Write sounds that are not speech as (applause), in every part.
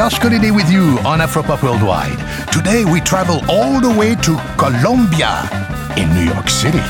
Josh Corriday with you on Afropop Worldwide. Today we travel all the way to Colombia in New York City.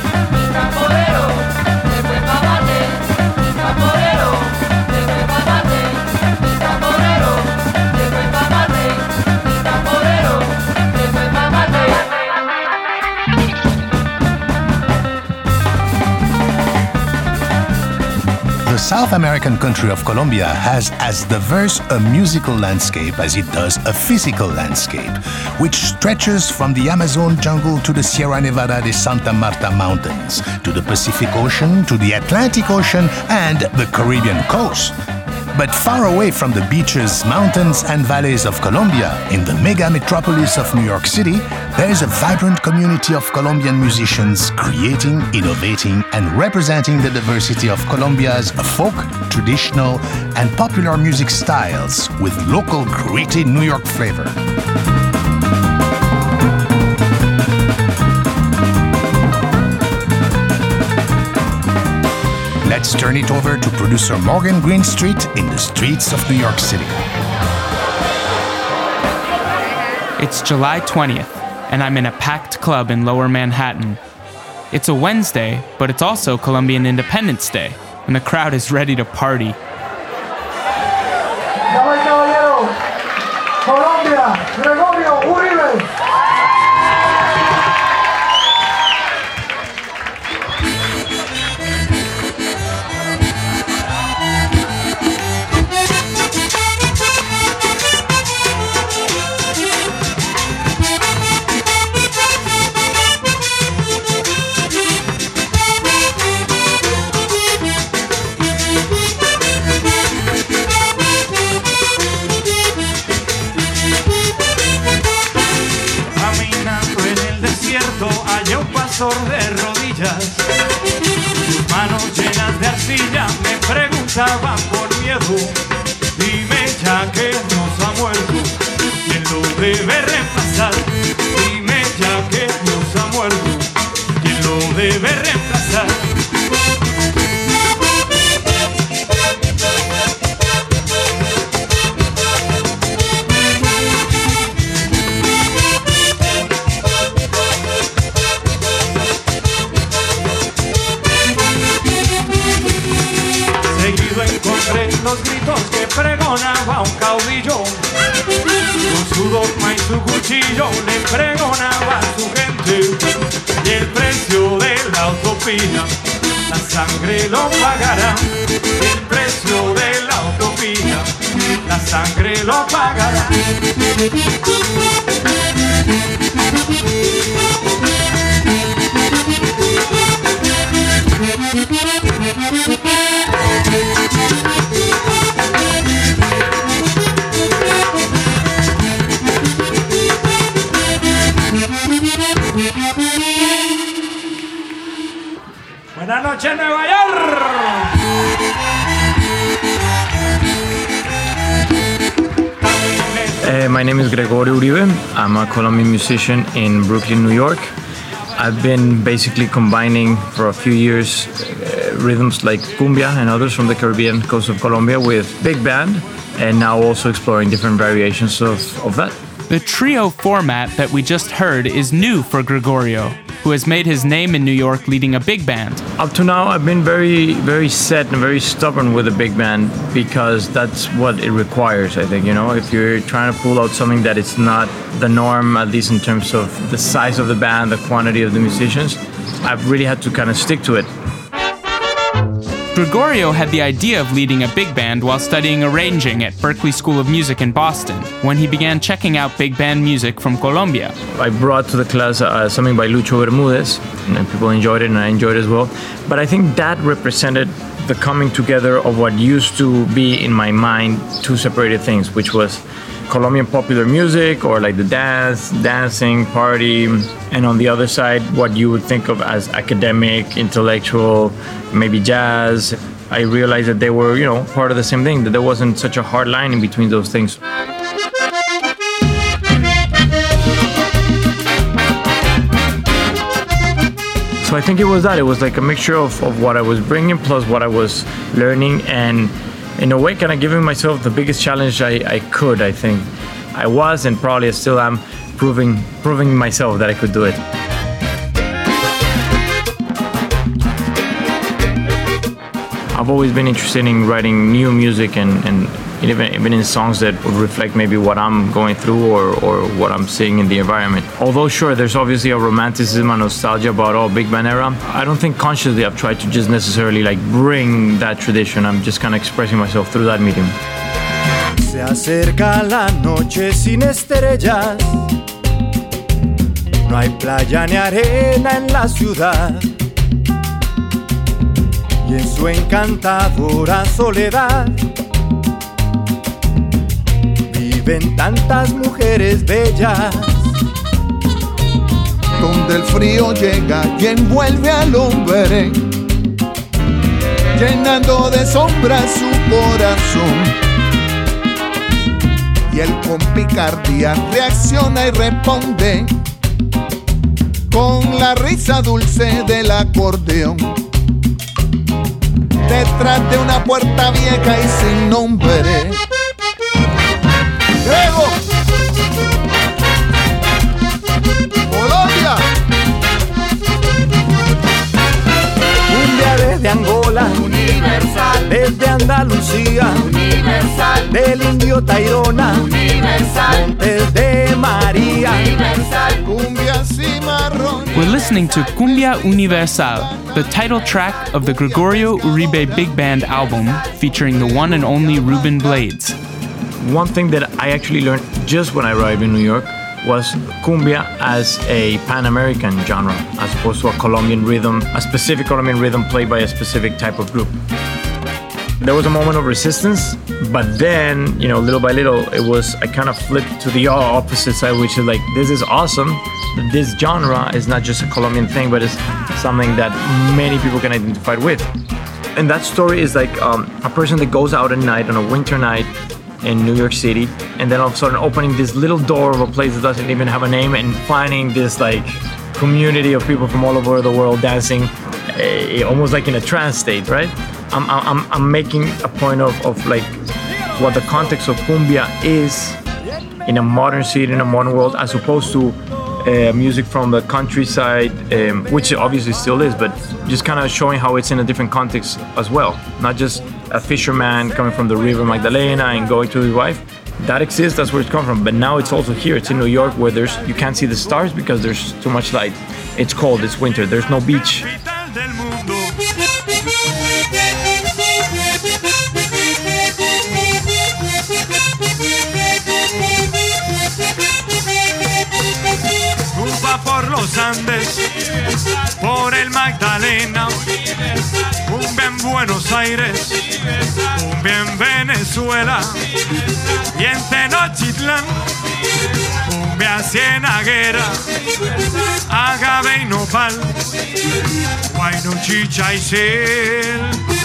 South American country of Colombia has as diverse a musical landscape as it does a physical landscape, which stretches from the Amazon jungle to the Sierra Nevada de Santa Marta Mountains, to the Pacific Ocean, to the Atlantic Ocean, and the Caribbean coast. But far away from the beaches, mountains, and valleys of Colombia, in the mega metropolis of New York City, there is a vibrant community of Colombian musicians creating, innovating, and representing the diversity of Colombia's folk, traditional, and popular music styles with local gritty New York flavor. Let's turn it over to producer Morgan Greenstreet in the streets of New York City. It's July 20th, and I'm in a packed club in lower Manhattan. It's a Wednesday, but it's also Colombian Independence Day, and the crowd is ready to party. Colombia, Uh, my name is Gregorio Uribe. I'm a Colombian musician in Brooklyn, New York. I've been basically combining for a few years uh, rhythms like cumbia and others from the Caribbean coast of Colombia with big band, and now also exploring different variations of, of that. The trio format that we just heard is new for Gregorio who has made his name in New York leading a big band. Up to now, I've been very, very set and very stubborn with a big band because that's what it requires, I think. You know, if you're trying to pull out something that is not the norm, at least in terms of the size of the band, the quantity of the musicians, I've really had to kind of stick to it. Gregorio had the idea of leading a big band while studying arranging at Berklee School of Music in Boston, when he began checking out big band music from Colombia. I brought to the class uh, something by Lucho Bermudez, and people enjoyed it, and I enjoyed it as well. But I think that represented the coming together of what used to be in my mind two separated things, which was Colombian popular music or like the dance, dancing, party, and on the other side, what you would think of as academic, intellectual, maybe jazz. I realized that they were, you know, part of the same thing, that there wasn't such a hard line in between those things. So I think it was that. It was like a mixture of, of what I was bringing plus what I was learning and in a way, kind of giving myself the biggest challenge I, I could. I think I was and probably still am proving proving myself that I could do it. I've always been interested in writing new music and, and even, even in songs that would reflect maybe what I'm going through or, or what I'm seeing in the environment. Although, sure, there's obviously a romanticism and nostalgia about all big band era, I don't think consciously I've tried to just necessarily like bring that tradition. I'm just kind of expressing myself through that medium. Se acerca la noche sin estrellas. No hay playa ni arena en la ciudad. Y en su encantadora soledad viven tantas mujeres bellas. Donde el frío llega y envuelve al hombre, llenando de sombras su corazón. Y él con picardía reacciona y responde con la risa dulce del acordeón. Detrás de una puerta vieja y sin nombre Grego. Colombia. Cumbia desde Angola, Universal, desde Andalucía, universal, del indio Tairona, universal, Montes de María, universal. Cumbia cimarrón. We're listening to Cumbia Universal, the title track of the Gregorio Uribe Big Band album featuring the one and only Ruben Blades. One thing that I actually learned just when I arrived in New York was cumbia as a Pan American genre, as opposed to a Colombian rhythm, a specific Colombian rhythm played by a specific type of group. There was a moment of resistance, but then, you know, little by little, it was, I kind of flipped to the opposite side, which is like, this is awesome. This genre is not just a Colombian thing, but it's something that many people can identify with. And that story is like um, a person that goes out at night on a winter night in New York City, and then all of a sudden opening this little door of a place that doesn't even have a name, and finding this like community of people from all over the world dancing, eh, almost like in a trance state, right? I'm, I'm, I'm making a point of, of like what the context of cumbia is in a modern city, in a modern world, as opposed to uh, music from the countryside, um, which obviously still is, but just kind of showing how it's in a different context as well. Not just a fisherman coming from the River Magdalena and going to his wife. That exists, that's where it's come from. But now it's also here. It's in New York where there's you can't see the stars because there's too much light. It's cold, it's winter, there's no beach. Por los Andes, por el Magdalena, Buenos Aires, cumbia en Venezuela y en Tenochtitlán, cumbia cienaguera, agave y nopal, guayno, chicha y cel.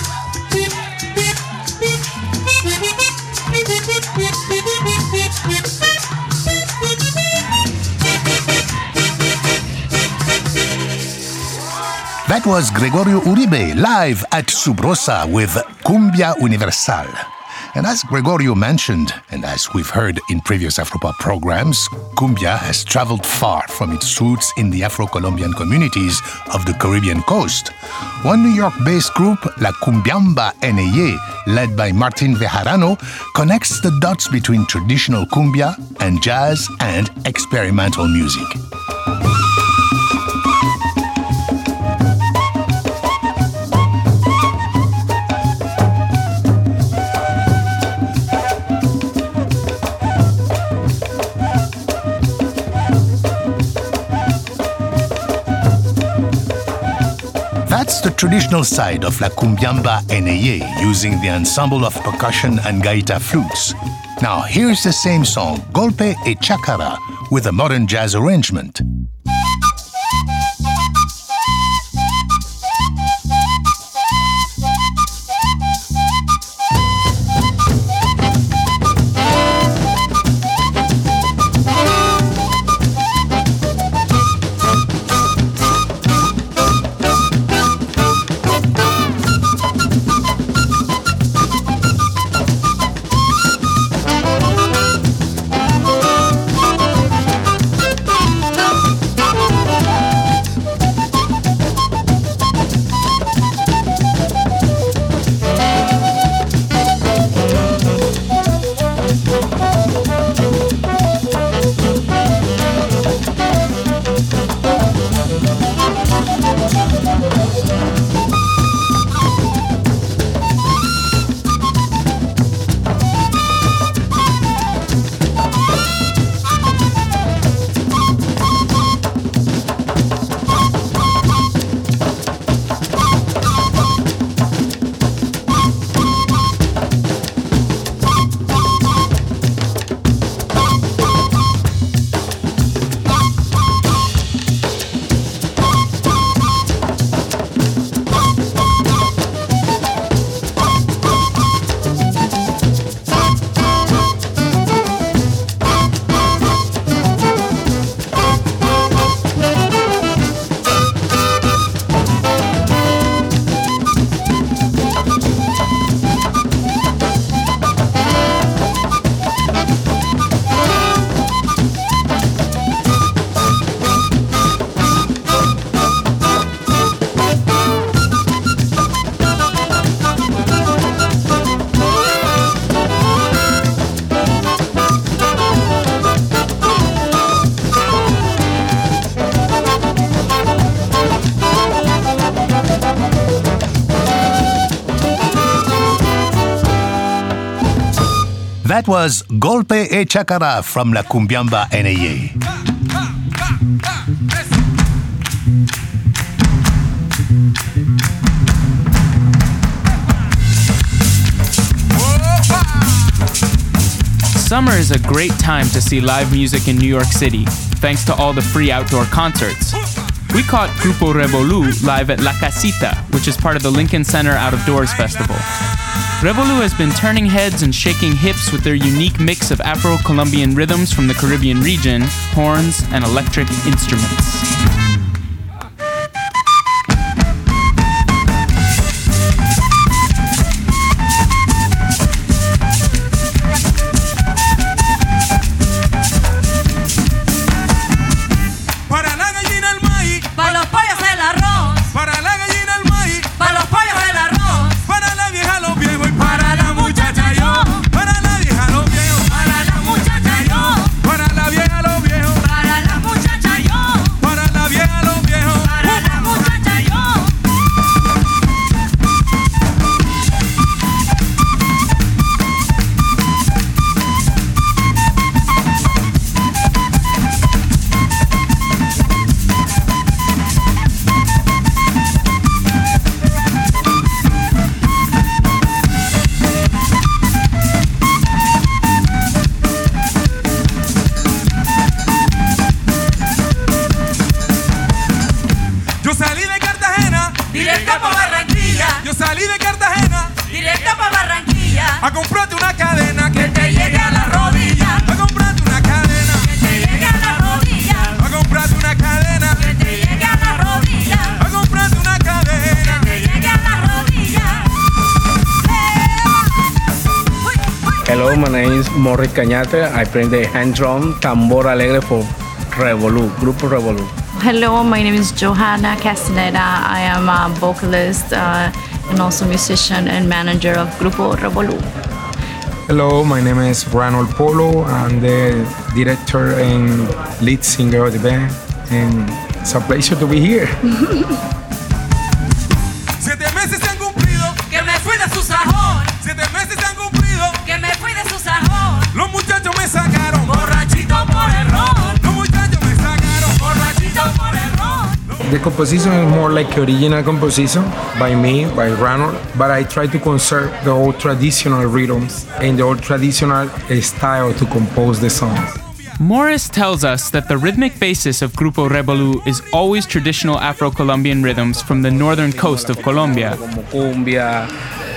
That was Gregorio Uribe live at Subrosa with Cumbia Universal. And as Gregorio mentioned, and as we've heard in previous Afropop programs, cumbia has traveled far from its roots in the Afro Colombian communities of the Caribbean coast. One New York based group, La Cumbiamba NAE, led by Martin Vejarano, connects the dots between traditional cumbia and jazz and experimental music. Traditional side of La Cumbiamba NAE, using the ensemble of percussion and gaita flutes. Now, here's the same song, Golpe e Chacara, with a modern jazz arrangement. That was Golpe e Chacara from La Cumbiamba NAA. Summer is a great time to see live music in New York City, thanks to all the free outdoor concerts. We caught Grupo Rebolú live at La Casita, which is part of the Lincoln Center Out of Doors Festival. Rebolú has been turning heads and shaking hips with their unique mix of Afro Colombian rhythms from the Caribbean region, horns, and electric instruments. Name Cañate. I play the hand drum, tambor alegre for Rebolú, Grupo Rebolú. Hello, my name is Johanna Castaneda. I am a vocalist uh, and also musician and manager of Grupo Rebolú. Hello, my name is Ronald Polo. I'm the director and lead singer of the band, and it's a pleasure to be here. (laughs) composition is more like original composition by me, by Ronald, but I try to conserve the old traditional rhythms and the old traditional style to compose the songs. Morris tells us that the rhythmic basis of Grupo Rebolú is always traditional Afro Colombian rhythms from the northern coast of Colombia. Como cumbia,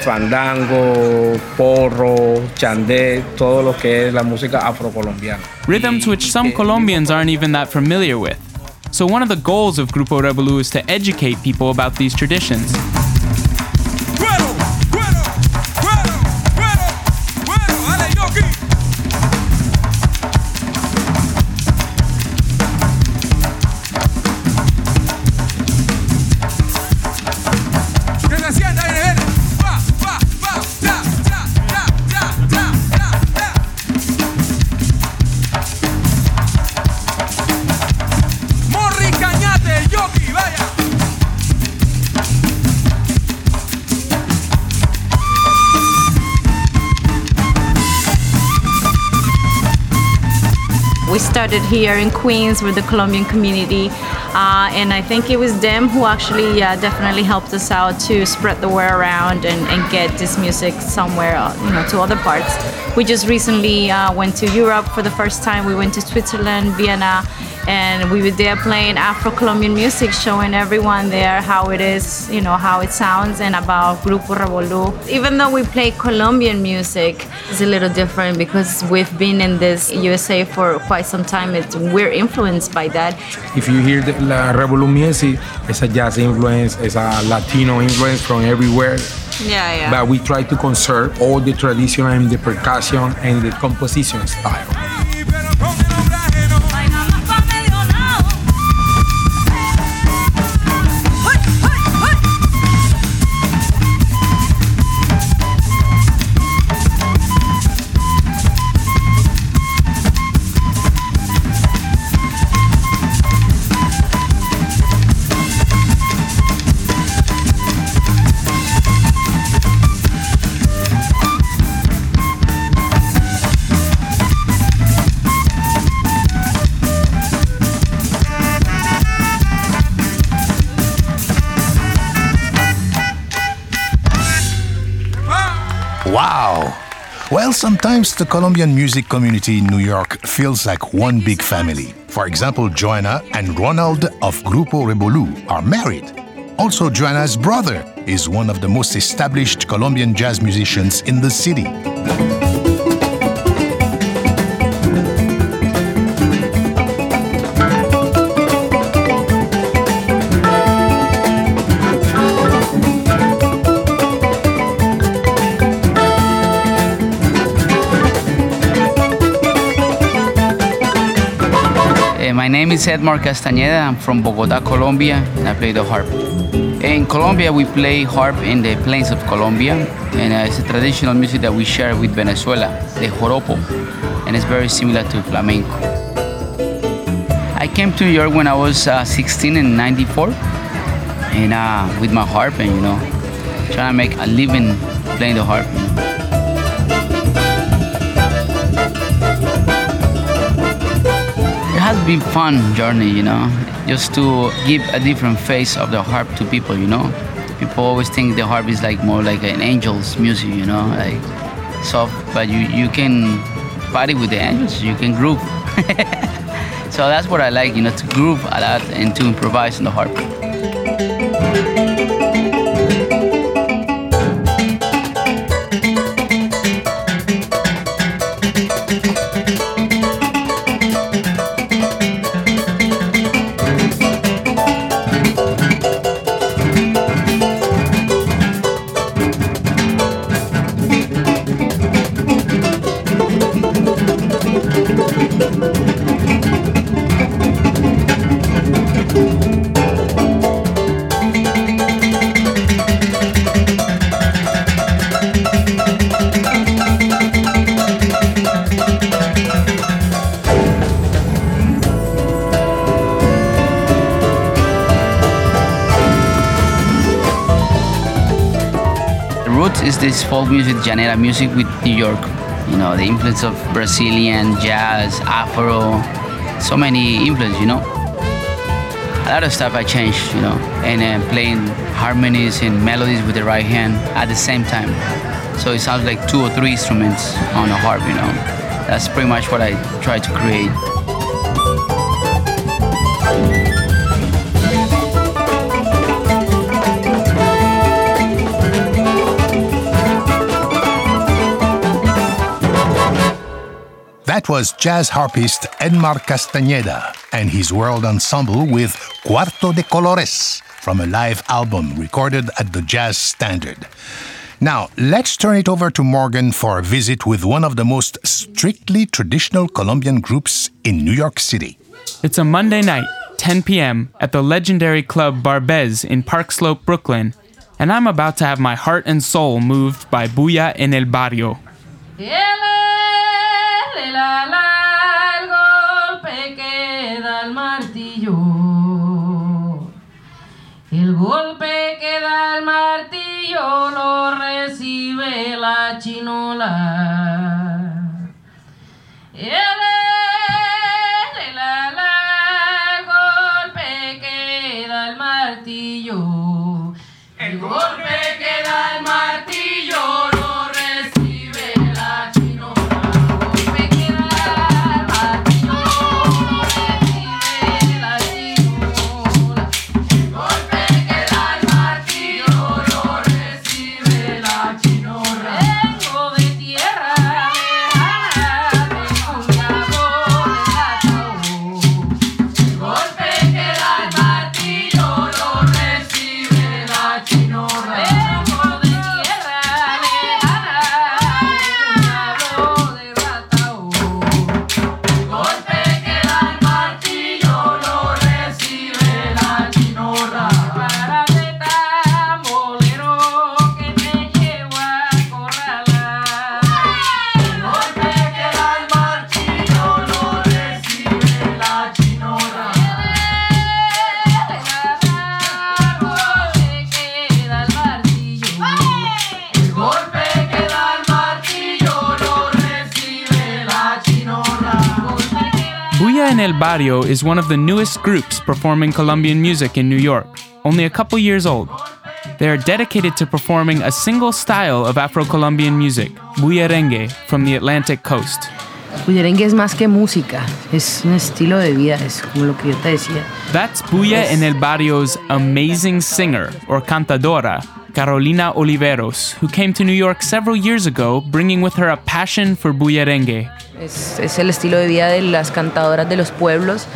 fandango, porro, chandé, todo lo que es la música afrocolombiana. Rhythms which some Colombians aren't even that familiar with. So, one of the goals of Grupo Rebolú is to educate people about these traditions. Started here in Queens with the Colombian community, uh, and I think it was them who actually uh, definitely helped us out to spread the word around and, and get this music somewhere, uh, you know, to other parts. We just recently uh, went to Europe for the first time. We went to Switzerland, Vienna, and we were there playing Afro-Colombian music, showing everyone there how it is, you know, how it sounds, and about Grupo Rebolú. Even though we play Colombian music, it's a little different because we've been in this USA for quite some time. It's, we're influenced by that. If you hear the la Rebolú music, it's a jazz influence, it's a Latino influence from everywhere. Yeah, yeah. But we try to conserve all the tradition and the percussion and the composition style. Sometimes the Colombian music community in New York feels like one big family. For example, Joanna and Ronald of Grupo Rebolú are married. Also, Joanna's brother is one of the most established Colombian jazz musicians in the city. Name is Edmar Castañeda. I'm from Bogota, Colombia, and I play the harp. In Colombia, we play harp in the plains of Colombia, and uh, it's a traditional music that we share with Venezuela, the joropo, and it's very similar to flamenco. I came to New York when I was uh, 16 in 94, and uh, with my harp, and you know, trying to make a living playing the harp. Been fun journey, you know, just to give a different face of the harp to people, you know. People always think the harp is like more like an angel's music, you know, like soft, but you you can party with the angels, you can groove. (laughs) so that's what I like, you know, to groove a lot and to improvise on the harp. Is folk music, llanera music with New York. You know, the influence of Brazilian, jazz, Afro, so many influence, you know. A lot of stuff I changed, you know, and uh, playing harmonies and melodies with the right hand at the same time. So it sounds like two or three instruments on a harp, you know. That's pretty much what I try to create. That was jazz harpist Edmar Castañeda and his world ensemble with Cuarto de Colores from a live album recorded at the Jazz Standard. Now, let's turn it over to Morgan for a visit with one of the most strictly traditional Colombian groups in New York City. It's a Monday night, 10 p.m., at the legendary club Barbès in Park Slope, Brooklyn, and I'm about to have my heart and soul moved by Bulla en el Barrio. la, golpe que da el martillo lo recibe la chinola. Bulla el Barrio is one of the newest groups performing Colombian music in New York, only a couple years old. They are dedicated to performing a single style of Afro Colombian music, bullerengue, from the Atlantic coast. Bullerengue es más que música, es un estilo de vida, es como lo que yo te decía. That's Bulla en el Barrio's amazing singer, or cantadora, Carolina Oliveros, who came to New York several years ago, bringing with her a passion for bullerengue. Es, es el estilo de vida de las cantadoras de los pueblos,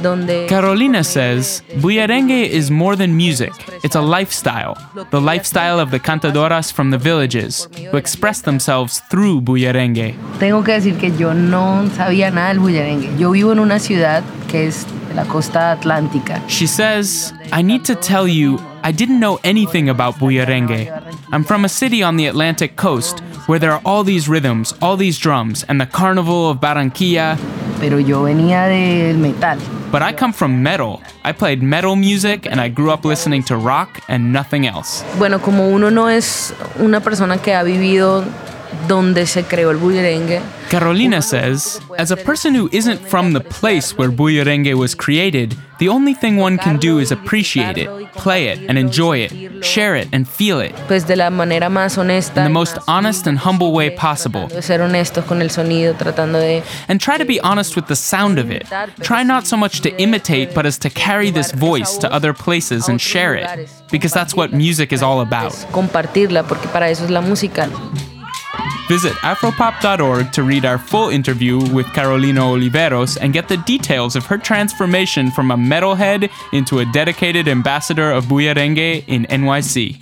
donde Carolina says bullerengue is more than music, it's a lifestyle, the lifestyle of the cantadoras from the villages, who express themselves through bullerengue. tengo que decir que yo no sabía nada del bullerengue. Yo vivo en una ciudad que es de la costa atlántica. She says, I need to tell you, I didn't know anything about bullerengue. I'm from a city on the Atlantic coast where there are all these rhythms, all these drums, and the carnival of Barranquilla. Pero yo venía del metal. But I come from metal. I played metal music and I grew up listening to rock and nothing else. Bueno, como uno no es una persona que ha vivido donde se creó el bullerengue, Carolina says, as a person who isn't from the place where bullerengue was created, the only thing one can do is appreciate it, play it, and enjoy it, share it, and feel it pues de la manera más honesta, in the most honest and humble way possible. ser honestos con el sonido, tratando de And try to be honest with the sound of it. Try not so much to imitate, but as to carry this voice to other places and share it, because that's what music is all about. Visit afropop.org to read our full interview with Carolina Oliveros and get the details of her transformation from a metalhead into a dedicated ambassador of bullerengue in NYC.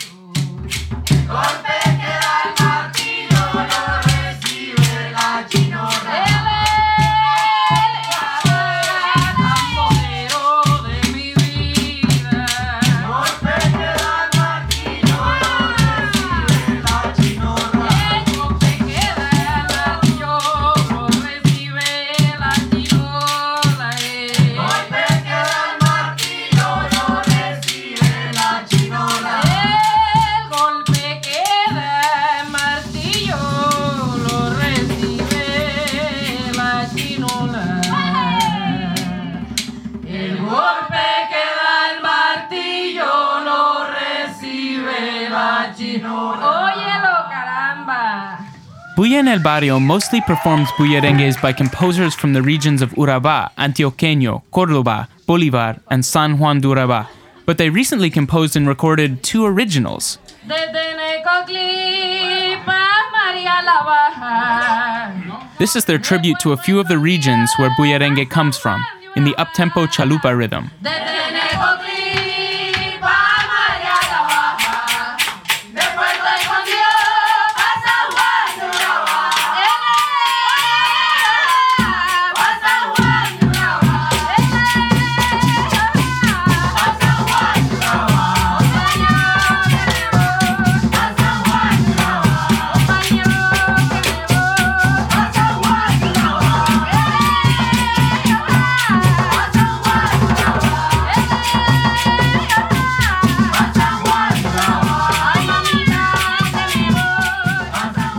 El Barrio mostly performs bullerengues by composers from the regions of Urabá, Antioqueño, Córdoba, Bolívar, and San Juan de Urabá. But they recently composed and recorded two originals. This is their tribute to a few of the regions where bullerengue comes from, in the uptempo chalupa rhythm.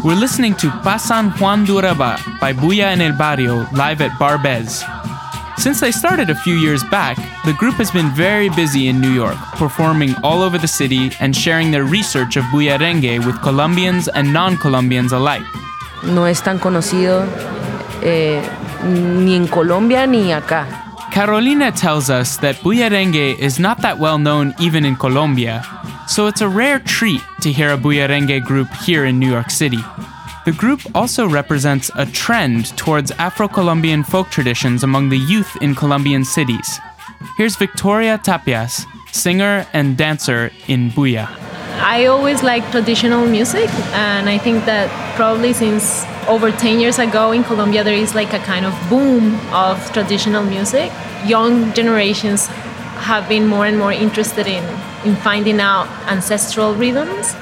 We're listening to Pasan Juan Duraba by Bulla en el Barrio live at Barbès. Since they started a few years back, the group has been very busy in New York, performing all over the city and sharing their research of Bullerengue with Colombians and non Colombians alike. No es tan conocido eh, ni en Colombia ni acá. Carolina tells us that Bullerengue is not that well known even in Colombia, so it's a rare treat to hear a Bullerengue group here in New York City. The group also represents a trend towards Afro Colombian folk traditions among the youth in Colombian cities. Here's Victoria Tapias, singer and dancer in Bulla. I always like traditional music, and I think that probably since over 10 years ago in Colombia, there is like a kind of boom of traditional music. Young generations have been more and more interested in, in finding out ancestral rhythms.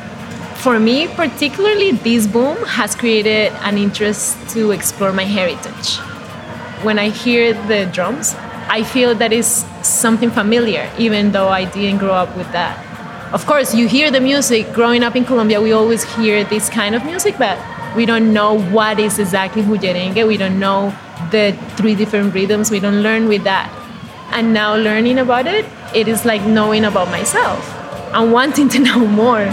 For me, particularly, this boom has created an interest to explore my heritage. When I hear the drums, I feel that is something familiar, even though I didn't grow up with that. Of course you hear the music. Growing up in colombia we always hear this kind of music but we don't know what is exactly bullerengue we don't know the three different rhythms. We don't learn with that and now learning about it it is like knowing about myself and wanting to (laughs) know more.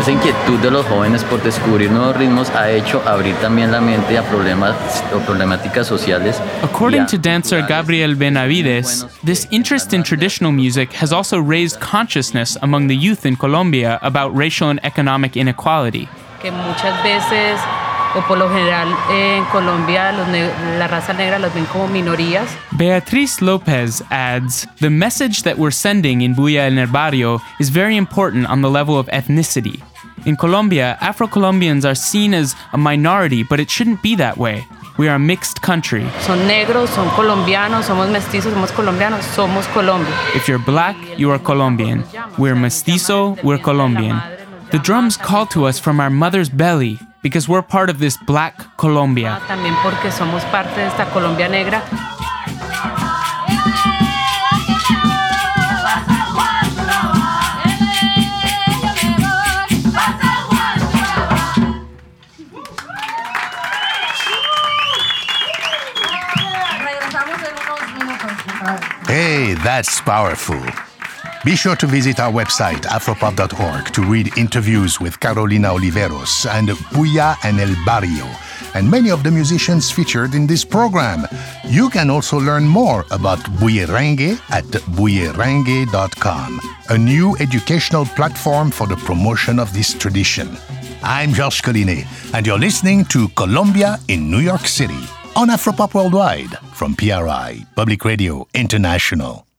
Como esa inquietud de los jóvenes por descubrir nuevos ritmos ha hecho abrir también la mente a problemas o problemáticas sociales. According to dancer Gabriel Benavides, this interest in traditional music has also raised consciousness among the youth in Colombia about racial and economic inequality. Que muchas veces, o por lo general en Colombia, los ne- la raza negra los ven como minorías. Beatriz Lopez adds The message that we're sending in Bulla en el Barrio is very important on the level of ethnicity. In Colombia, Afro Colombians are seen as a minority, but it shouldn't be that way. We are a mixed country. Son negros, son colombianos, somos mestizos, somos colombianos, somos Colombia. If you're black, you are Colombian. We're mestizo, we're Colombian. The drums call to us from our mother's belly because we're part of this black Colombia. También porque somos parte de esta Colombia negra. That's powerful. Be sure to visit our website, afropop.org, to read interviews with Carolina Oliveros and Bulla and El Barrio, and many of the musicians featured in this program. You can also learn more about Bullerengue at bullerengue.com, a new educational platform for the promotion of this tradition. I'm Georges Collinet, and you're listening to Colombia in New York City on Afropop Worldwide from PRI, Public Radio International.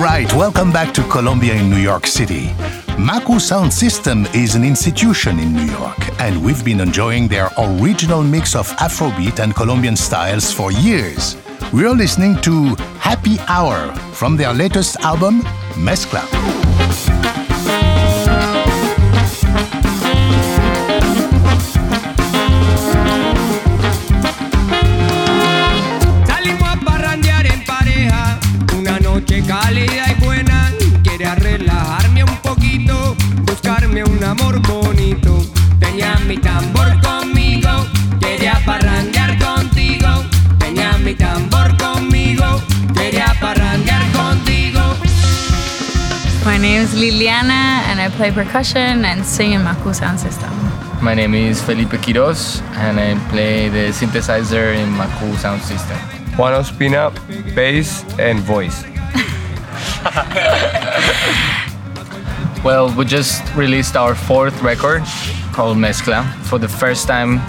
All right, welcome back to Colombia in New York City. Maku Sound System is an institution in New York, and we've been enjoying their original mix of Afrobeat and Colombian styles for years. We're listening to Happy Hour from their latest album, Mezcla. Liliana, and I play percussion and sing in Maku Sound System. My name is Felipe Quiroz, and I play the synthesizer in Maku Sound System. Juan Ospina, bass and voice. (laughs) Well, we just released our fourth record called Mezcla for the first time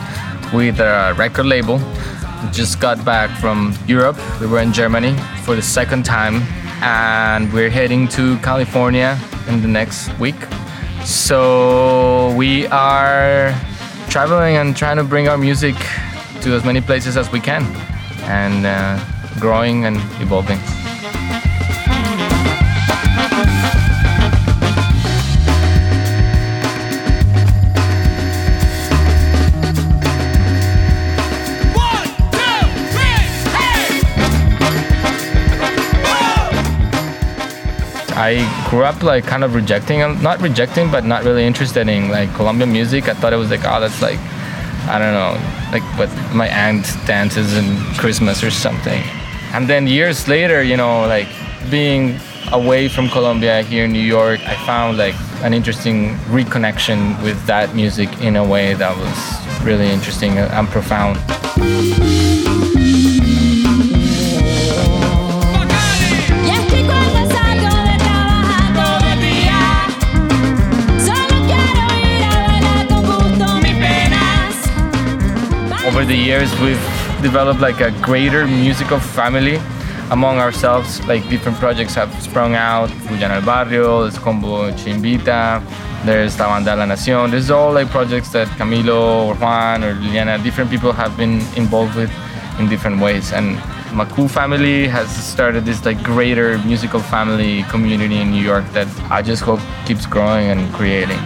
with a record label. We just got back from Europe. We were in Germany for the second time, and we're heading to California in the next week. So we are traveling and trying to bring our music to as many places as we can, and uh, growing and evolving. I grew up like kind of rejecting, um, not rejecting, but not really interested in like Colombian music. I thought it was like, oh, that's like, I don't know, like what my aunt dances in Christmas or something. And then years later, you know, like being away from Colombia here in New York, I found like an interesting reconnection with that music in a way that was really interesting and profound. Over the years, we've developed like a greater musical family among ourselves, like different projects have sprung out. Bulla en el Barrio, there's Combo Chimbita, there's La Banda La Nación. This is all like projects that Camilo or Juan or Liliana, different people have been involved with in different ways. And Maku family has started this like greater musical family community in New York that I just hope keeps growing and creating.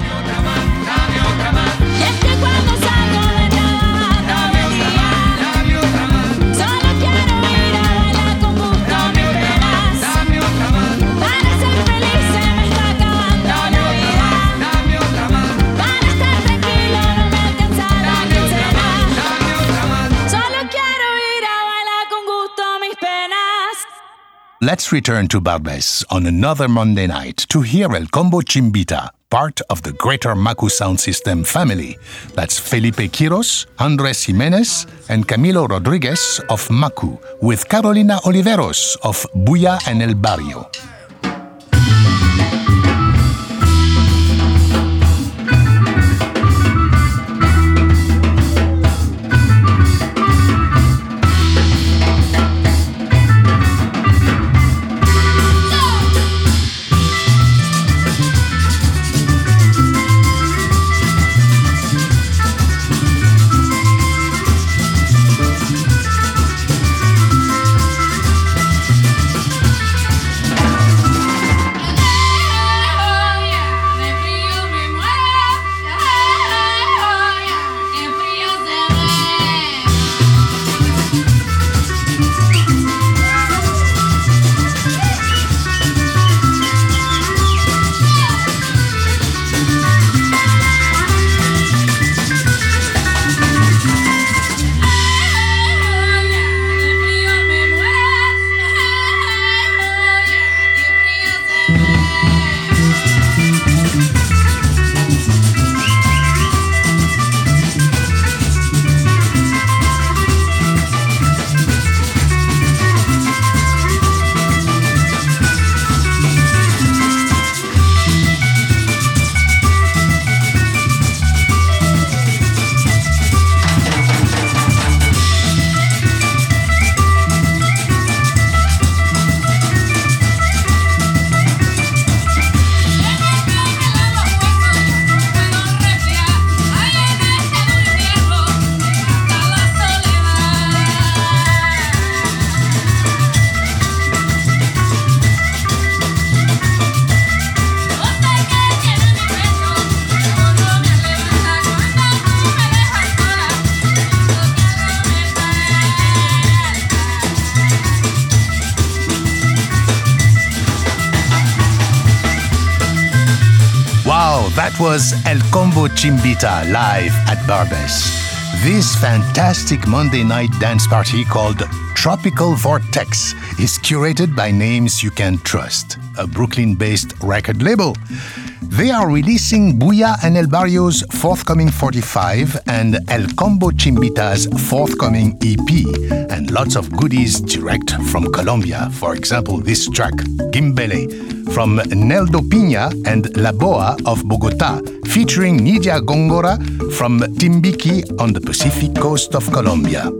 Let's return to Barbès on another Monday night to hear El Combo Chimbita, part of the Greater Maku Sound System family. That's Felipe Quiros, Andres Jimenez, and Camilo Rodriguez of Maku, with Carolina Oliveros of Bulla en el Barrio. That was El Combo Chimbita live at Barbès. This fantastic Monday night dance party called Tropical Vortex is curated by names you can trust, a Brooklyn based record label. They are releasing Bulla en el Barrio's forthcoming 45 and El Combo Chimbita's forthcoming EP, and lots of goodies direct from Colombia. For example, this track, Gimbele, from Neldo Pina and La Boa of Bogota, featuring Nidia Gongora from Timbiquí on the Pacific coast of Colombia.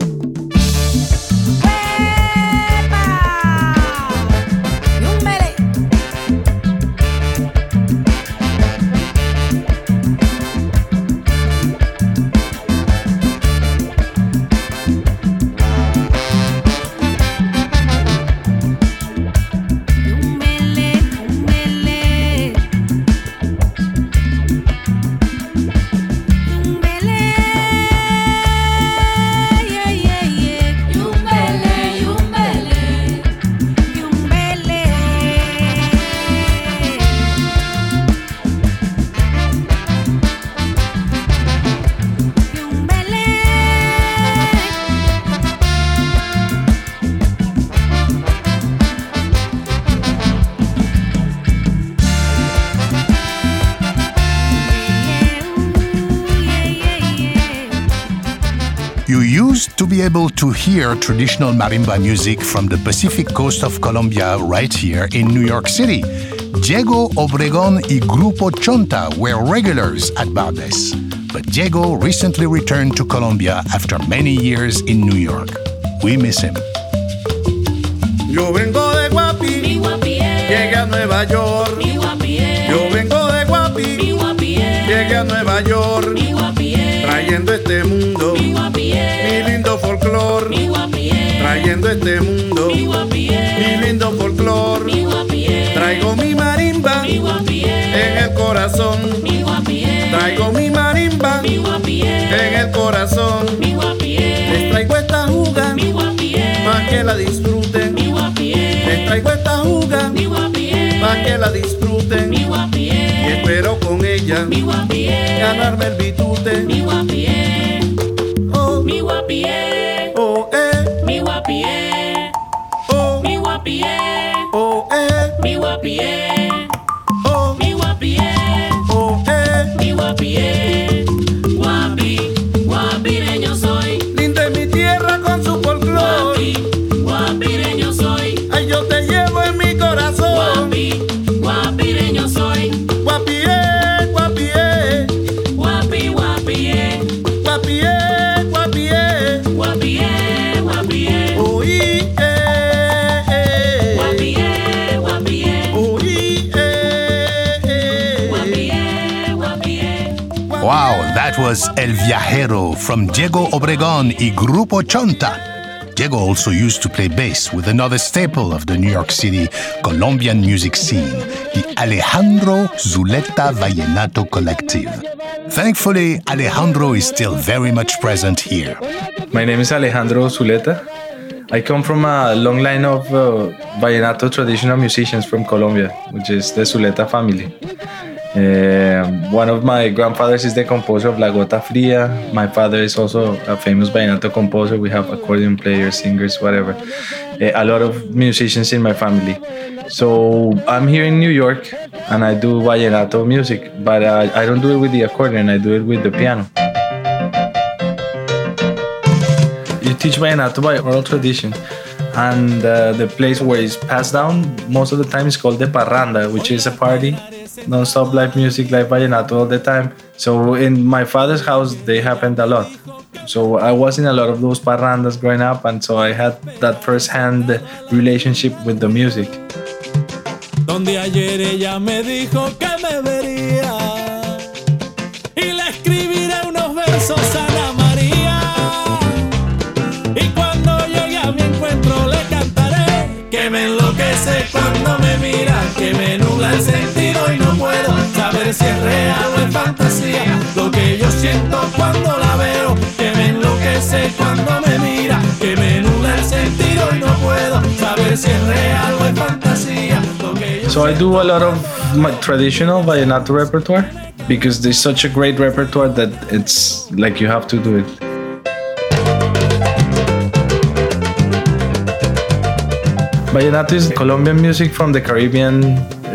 To be able to hear traditional marimba music from the Pacific coast of Colombia right here in New York City. Diego Obregon y Grupo Chonta were regulars at Barbès. But Diego recently returned to Colombia after many years in New York. We miss him. Yo vengo de Guapi, llegué a Nueva York. Yo vengo de Guapi, llegué a Nueva York. Trayendo este mundo, mi lindo folclor. Trayendo este mundo, mi lindo folclor. Traigo mi marimba en el corazón. Traigo mi marimba en el corazón. Les traigo esta juga para que la disfruten. Les traigo esta juga para que la disfruten. Y espero con ella ganarme el bitute. Oh, Mi guapie, oh, eh, mi guapie, oh, mi guapie, oh, eh, mi guapie, was El Viajero from Diego Obregon y Grupo Chonta. Diego also used to play bass with another staple of the New York City Colombian music scene, the Alejandro Zuleta Vallenato Collective. Thankfully, Alejandro is still very much present here. My name is Alejandro Zuleta. I come from a long line of uh, vallenato traditional musicians from Colombia, which is the Zuleta family. Um, one of my grandfathers is the composer of La Gota Fria. My father is also a famous vallenato composer. We have accordion players, singers, whatever. Uh, a lot of musicians in my family. So I'm here in New York and I do vallenato music, but uh, I don't do it with the accordion, I do it with the piano. you teach vallenato by oral tradition and uh, the place where it's passed down most of the time is called the parranda which is a party non-stop live music live vallenato all the time. So in my father's house they happened a lot. So i was in a lot of those parrandas growing up and so i had that first-hand relationship with the music. Que me enloquece cuando me mira que me nubla el sentido y no saber si es real o es fantasía lo que yo siento cuando la veo que me enloquece cuando me mira que me nubla el sentido y no puedo saber si es real o es fantasía So I do a lot of my traditional vallenato repertoire because there's such a great repertoire that it's like you have to do it. Vallenato is Colombian music from the Caribbean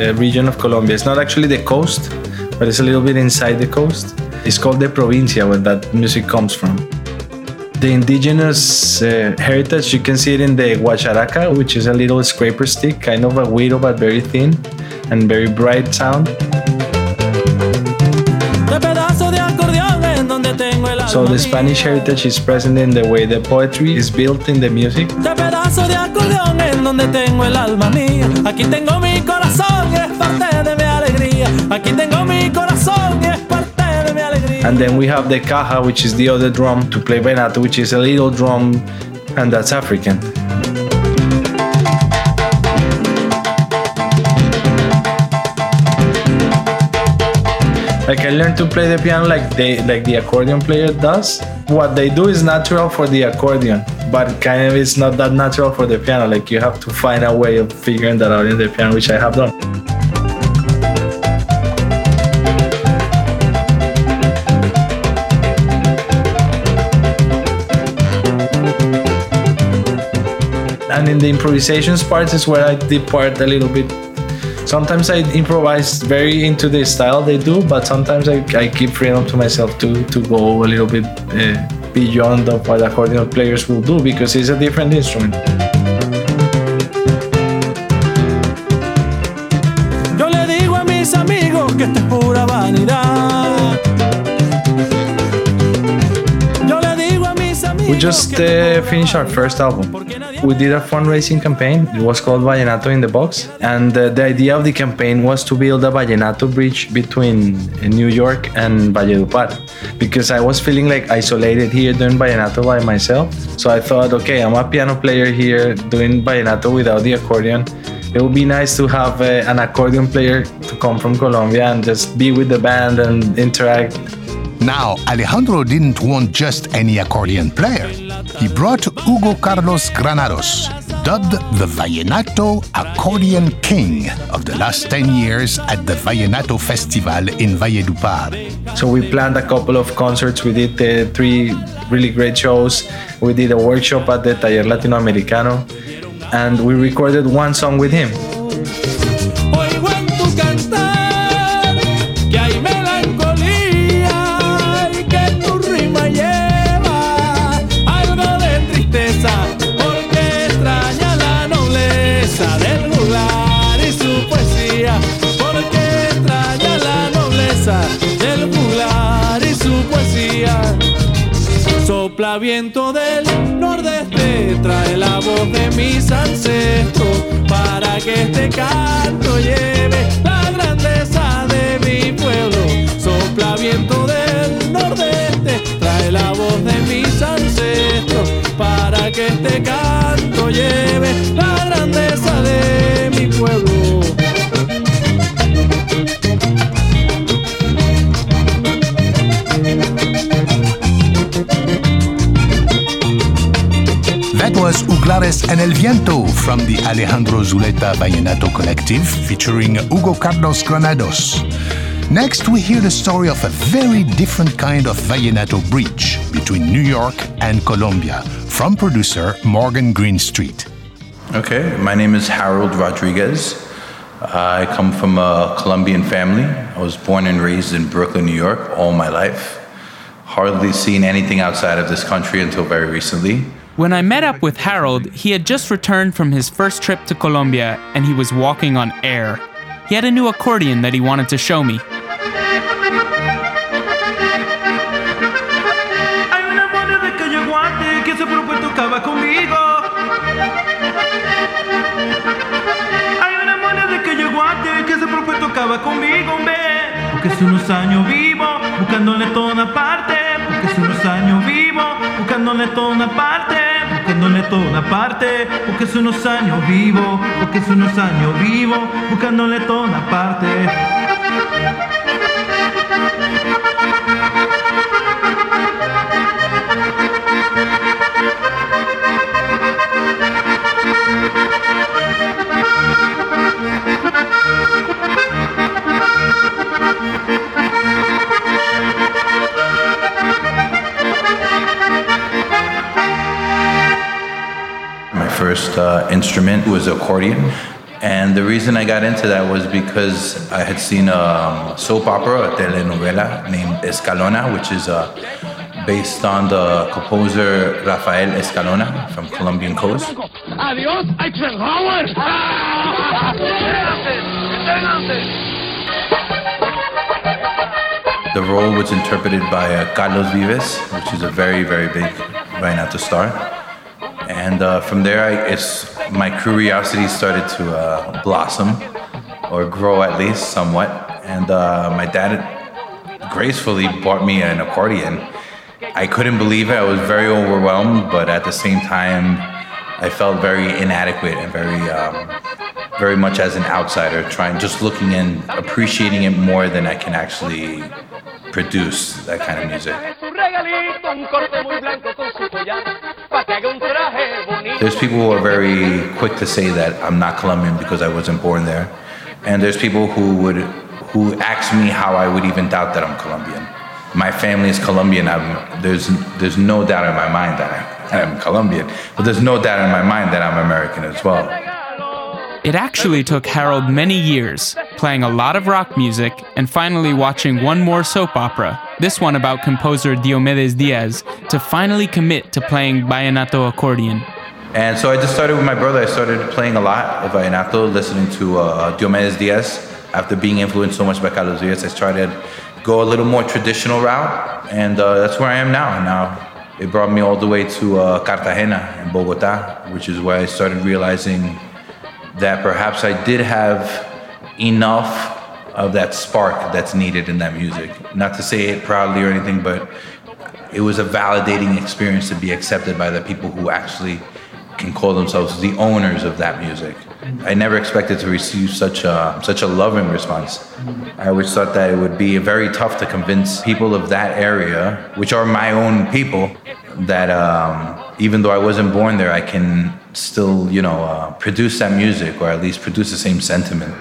uh, region of Colombia. It's not actually the coast, but it's a little bit inside the coast. It's called the provincia, where that music comes from. The indigenous uh, heritage, you can see it in the guacharaca, which is a little scraper stick, kind of a guiro but very thin and very bright sound. So the Spanish heritage is present in the way the poetry is built in the music. de pedazo de acordeón en donde tengo el alma mía. Aquí tengo mi corazón y es parte de mi alegría. Aquí tengo mi corazón y es parte de mi alegría. And then we have the caja, which is the other drum to play vallenato, which is a little drum, and that's African. Like I learned to play the piano like they like the accordion player does. What they do is natural for the accordion, but kind of it's not that natural for the piano. Like you have to find a way of figuring that out in the piano, which I have done. and in the improvisations part is where I depart a little bit. Sometimes I improvise very into the style they do, but sometimes I, I keep freedom to myself to to go a little bit uh, beyond of what accordion players will do because it's a different instrument. Just uh, finished our first album. We did a fundraising campaign. It was called Vallenato in the Box. And uh, the idea of the campaign was to build a Vallenato bridge between uh, New York and Valledupar. Because I was feeling like isolated here doing Vallenato by myself. So I thought, okay, I'm a piano player here doing Vallenato without the accordion. It would be nice to have uh, an accordion player to come from Colombia and just be with the band and interact. Now, Alejandro didn't want just any accordion player. He brought Hugo Carlos Granados, dubbed the Vallenato Accordion King of the last 10 years at the Vallenato Festival in Valledupar. So we planned a couple of concerts. We did uh, three really great shows. We did a workshop at the Taller Latinoamericano, and we recorded one song with him. Viento del nordeste, trae la voz de mis ancestros para que este canto lleve la grandeza de mi pueblo. Sopla viento del nordeste, trae la voz de mis ancestros para que este canto lleve la grandeza was Juglares en el Viento from the Alejandro Zuleta Vallenato Collective featuring Hugo Carlos Granados. Next, we hear the story of a very different kind of Vallenato bridge between New York and Colombia from producer Morgan Greenstreet. Okay, my name is Harold Rodriguez. I come from a Colombian family. I was born and raised in Brooklyn, New York, all my life. Hardly seen anything outside of this country until very recently. When I met up with Harold, he had just returned from his first trip to Colombia and he was walking on air. He had a new accordion that he wanted to show me. Porque hace unos años vivo buscándole toda parte. Porque hace unos años vivo buscándole toda una parte. Buscándole toda una parte. Porque hace unos años vivo. Porque hace unos años vivo buscándole toda una parte. Uh, instrument was accordion. And the reason I got into that was because I had seen a soap opera, a telenovela named Escalona, which is uh, based on the composer Rafael Escalona from Colombian Coast. Eisenhower. The role was interpreted by uh, Carlos Vives, which is a very, very big Vallenato star. And uh, from there, I, it's, my curiosity started to uh, blossom, or grow at least somewhat. And uh, my dad gracefully bought me an accordion. I couldn't believe it. I was very overwhelmed, but at the same time, I felt very inadequate and very, um, very much as an outsider, trying just looking and appreciating it more than I can actually produce that kind of music. There's people who are very quick to say that I'm not Colombian because I wasn't born there, and there's people who would who ask me how I would even doubt that I'm Colombian. My family is Colombian. I'm, there's there's no doubt in my mind that I'm, I'm Colombian, but there's no doubt in my mind that I'm American as well. It actually took Harold many years, playing a lot of rock music, and finally watching one more soap opera, this one about composer Diomedes Diaz, to finally commit to playing vallenato accordion. And so I just started with my brother. I started playing a lot of vallenato, listening to uh, Diomedes Diaz. After being influenced so much by Carlos Diaz, I started go a little more traditional route, and uh, that's where I am now. Now it brought me all the way to uh, Cartagena in Bogota, which is where I started realizing that perhaps I did have enough of that spark that's needed in that music. Not to say it proudly or anything, but it was a validating experience to be accepted by the people who actually can call themselves the owners of that music. I never expected to receive such a such a loving response. I always thought that it would be very tough to convince people of that area, which are my own people, that um, even though I wasn't born there, I can still, you know, uh, produce that music or at least produce the same sentiment.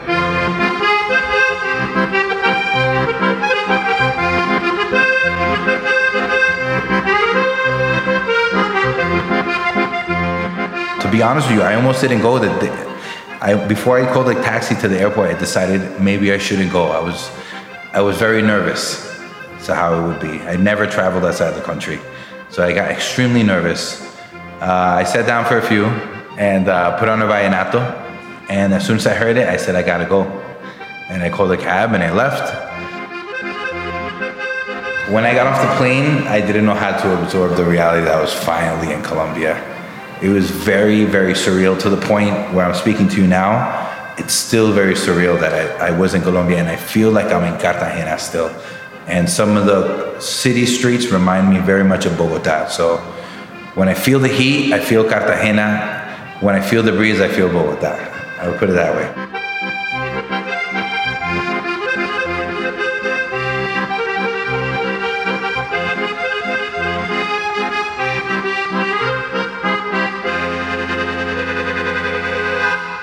To be honest with you, I almost didn't go. That I before I called a taxi to the airport, I decided maybe I shouldn't go. I was I was very nervous to how it would be. I never traveled outside the country, so I got extremely nervous. Uh, I sat down for a few and uh, put on a vallenato, and as soon as I heard it, I said I gotta go, and I called a cab and I left. When I got off the plane, I didn't know how to absorb the reality that I was finally in Colombia. It was very, very surreal to the point where I'm speaking to you now. It's still very surreal that I, I was in Colombia and I feel like I'm in Cartagena still. And some of the city streets remind me very much of Bogota. So when I feel the heat, I feel Cartagena. When I feel the breeze, I feel Bogota. I would put it that way.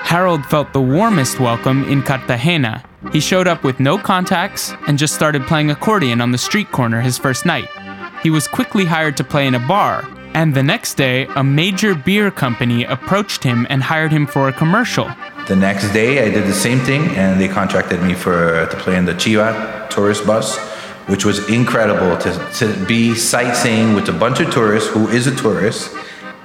Harold felt the warmest welcome in Cartagena. He showed up with no contacts and just started playing accordion on the street corner his first night. He was quickly hired to play in a bar, and the next day, a major beer company approached him and hired him for a commercial. The next day, I did the same thing, and they contracted me for to play in the Chiva tourist bus, which was incredible to, to be sightseeing with a bunch of tourists who is a tourist,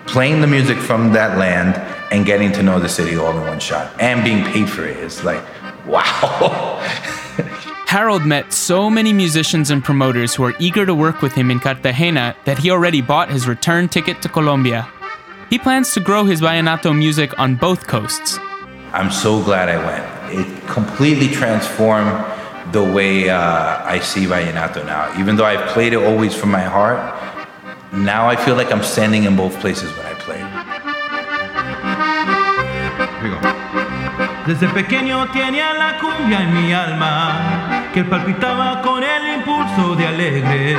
playing the music from that land, and getting to know the city all in one shot, and being paid for it. It's like, (laughs) wow. Harold met so many musicians and promoters who are eager to work with him in Cartagena that he already bought his return ticket to Colombia. He plans to grow his vallenato music on both coasts. I'm so glad I went. It completely transformed the way uh, I see vallenato now. Even though I've played it always from my heart, now I feel like I'm standing in both places when I play. Desde pequeño tenía la cumbia en mi alma, que palpitaba con el impulso de alegres.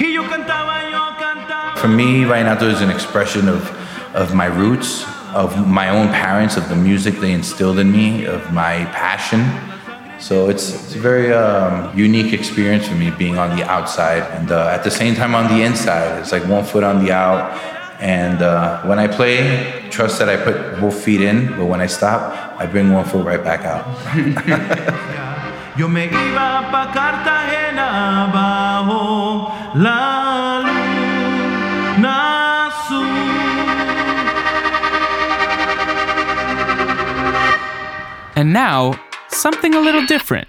Y yo cantaba, yo cantaba. For me, vallenato is an expression of, of my roots, of my own parents, of the music they instilled in me, of my passion. So it's, it's a very um, unique experience for me being on the outside and uh, at the same time on the inside. It's like one foot on the out. And uh, when I play, trust that I put both feet in, but when I stop, I bring one foot right back out. Yo me iba pa Cartagena bajo la luna And now, something a little different.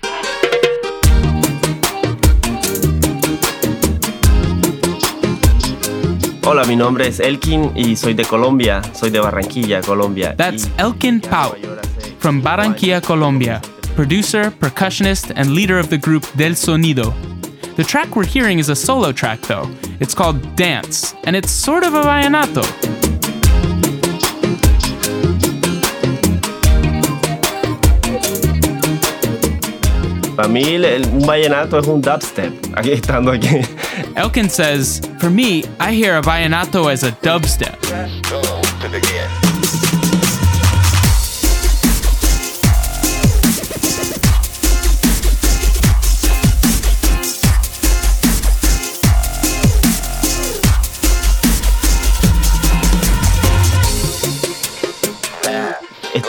Hola, mi nombre es Elkin y soy de Colombia. Soy de Barranquilla, Colombia. That's Elkin Pau from Barranquilla, Colombia, producer, percussionist, and leader of the group Del Sonido. The track we're hearing is a solo track, though. It's called Dance, and it's sort of a vallenato. Para mí, el- el- un vallenato es un dubstep. Aquí estando aquí. Elkin says, For me, I hear a vallenato as a dubstep.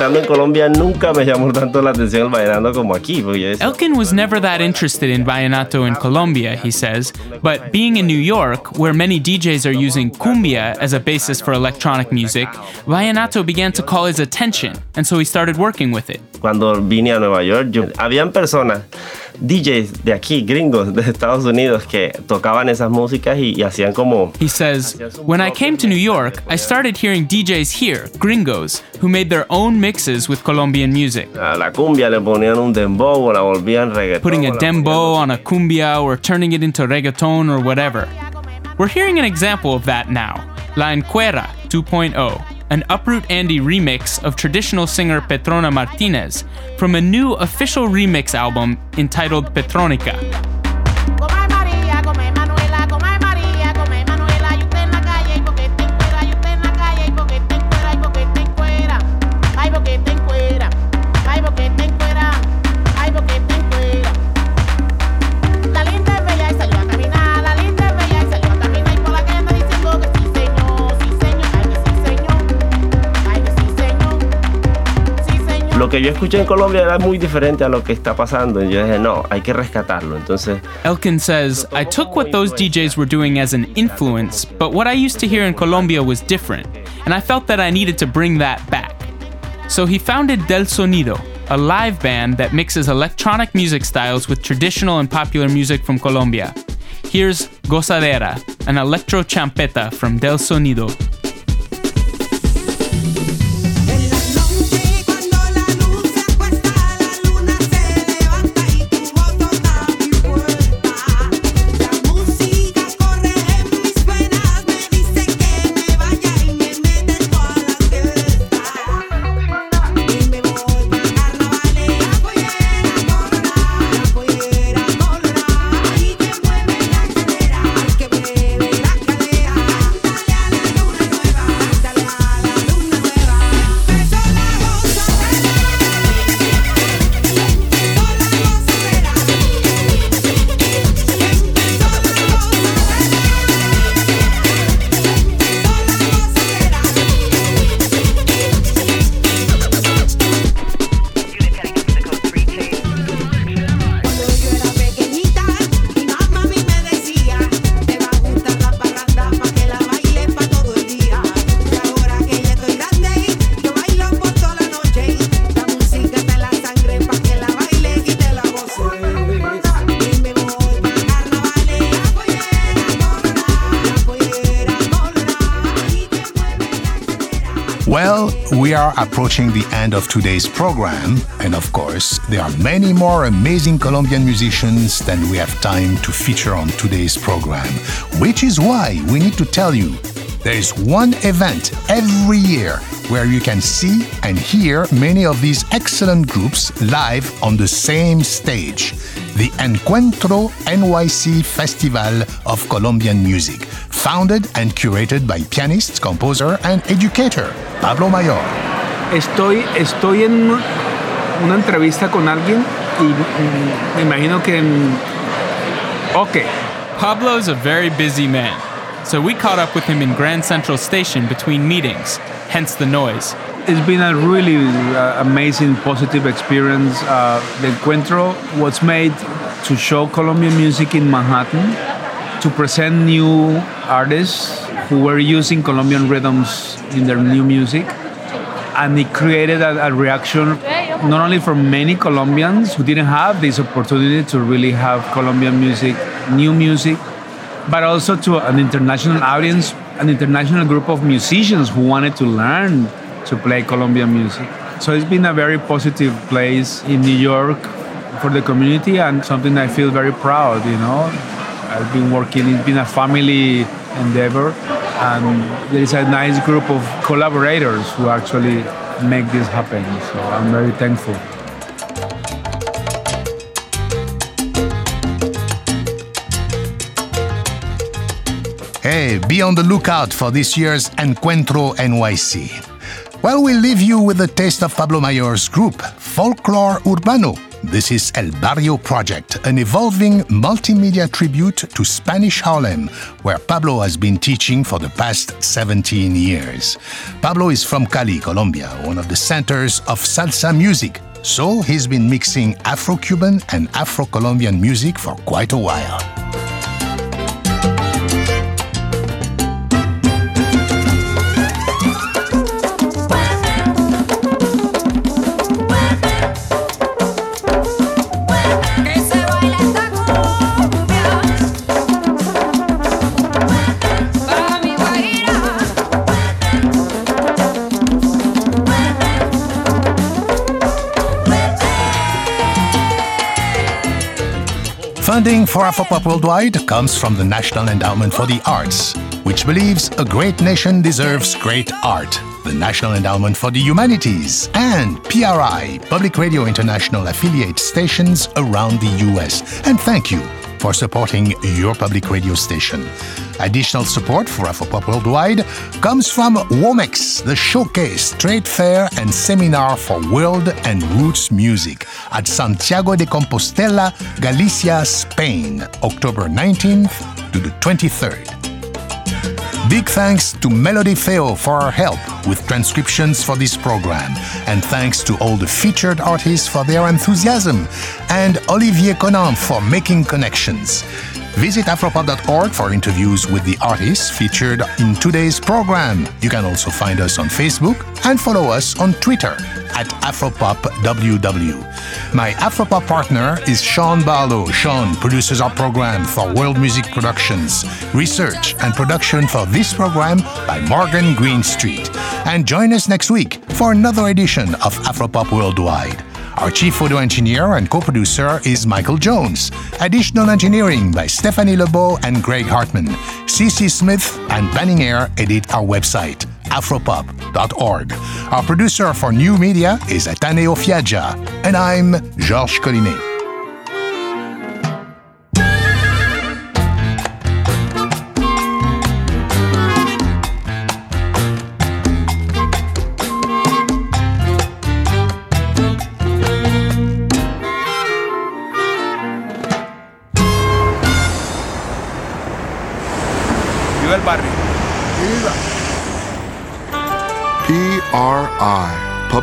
Estando en Colombia nunca me llamó tanto la atención el vallenato como aquí. Elkin was never that interested in vallenato in Colombia, he says, but being in New York, where many DJs are using cumbia as a basis for electronic music, vallenato began to call his attention, and so he started working with it. Cuando vine a Nueva York, yo, habían personas DJs de aquí, gringos de Estados Unidos, que tocaban esas músicas y, y hacían como... He says, When I came to New York, I started hearing DJs here, gringos, who made their own mixes with Colombian music. A la cumbia le ponían un dembow o la volvían reggaetón. Putting a dembow on a cumbia or turning it into reggaeton or whatever. We're hearing an example of that now La Encuera 2.0, an Uproot Andy remix of traditional singer Petrona Martinez from a new official remix album entitled Petronica. Que yo escuché en Colombia era muy diferente a lo que está pasando. Y yo dije, no, hay que rescatarlo. Entonces, Elkin says, I took what those DJs were doing as an influence, but what I used to hear in Colombia was different, and I felt that I needed to bring that back. So he founded Del Sonido, a live band that mixes electronic music styles with traditional and popular music from Colombia. Here's Gozadera, an electro champeta from Del Sonido. Approaching the end of today's program, and of course, there are many more amazing Colombian musicians than we have time to feature on today's program, which is why we need to tell you there is one event every year where you can see and hear many of these excellent groups live on the same stage the Encuentro NYC Festival of Colombian Music, founded and curated by pianist, composer, and educator Pablo Mayor. Estoy, estoy en una entrevista con alguien y me imagino que... Ok. Pablo's a very busy man, so we caught up with him in Grand Central Station between meetings, hence the noise. It's been a really uh, amazing, positive experience. Uh, the Encuentro was made to show Colombian music in Manhattan, to present new artists who were using Colombian rhythms in their new music. And it created a, a reaction not only from many Colombians who didn't have this opportunity to really have Colombian music, new music, but also to an international audience, an international group of musicians who wanted to learn to play Colombian music. So it's been a very positive place in New York for the community and something I feel very proud, you know. I've been working, it's been a family endeavor and there is a nice group of collaborators who actually make this happen. So I'm very thankful. Hey, be on the lookout for this year's Encuentro NYC. Well, we'll leave you with a taste of Pablo Mayor's group, Folklore Urbano. This is El Barrio Project, an evolving multimedia tribute to Spanish Harlem, where Pablo has been teaching for the past 17 years. Pablo is from Cali, Colombia, one of the centers of salsa music, so he's been mixing Afro Cuban and Afro Colombian music for quite a while. Funding for Afropop Worldwide comes from the National Endowment for the Arts, which believes a great nation deserves great art. The National Endowment for the Humanities and PRI, Public Radio International affiliate stations around the US. And thank you for supporting your public radio station. Additional support for Afropop Worldwide comes from WOMEX, the showcase, trade fair, and seminar for world and roots music at Santiago de Compostela, Galicia, Spain, October 19th to the 23rd. Big thanks to Melody Feo for her help with transcriptions for this program, and thanks to all the featured artists for their enthusiasm, and Olivier Conan for making connections. Visit afropop.org for interviews with the artists featured in today's program. You can also find us on Facebook and follow us on Twitter at AfropopWW. My Afropop partner is Sean Barlow. Sean produces our program for World Music Productions, research and production for this program by Morgan Greenstreet. And join us next week for another edition of Afropop Worldwide. Our chief photo engineer and co producer is Michael Jones. Additional engineering by Stephanie Lebeau and Greg Hartman. CC Smith and Banning Eyre edit our website, afropop.org. Our producer for new media is Ataneo Fiaggia, and I'm Georges Collinet.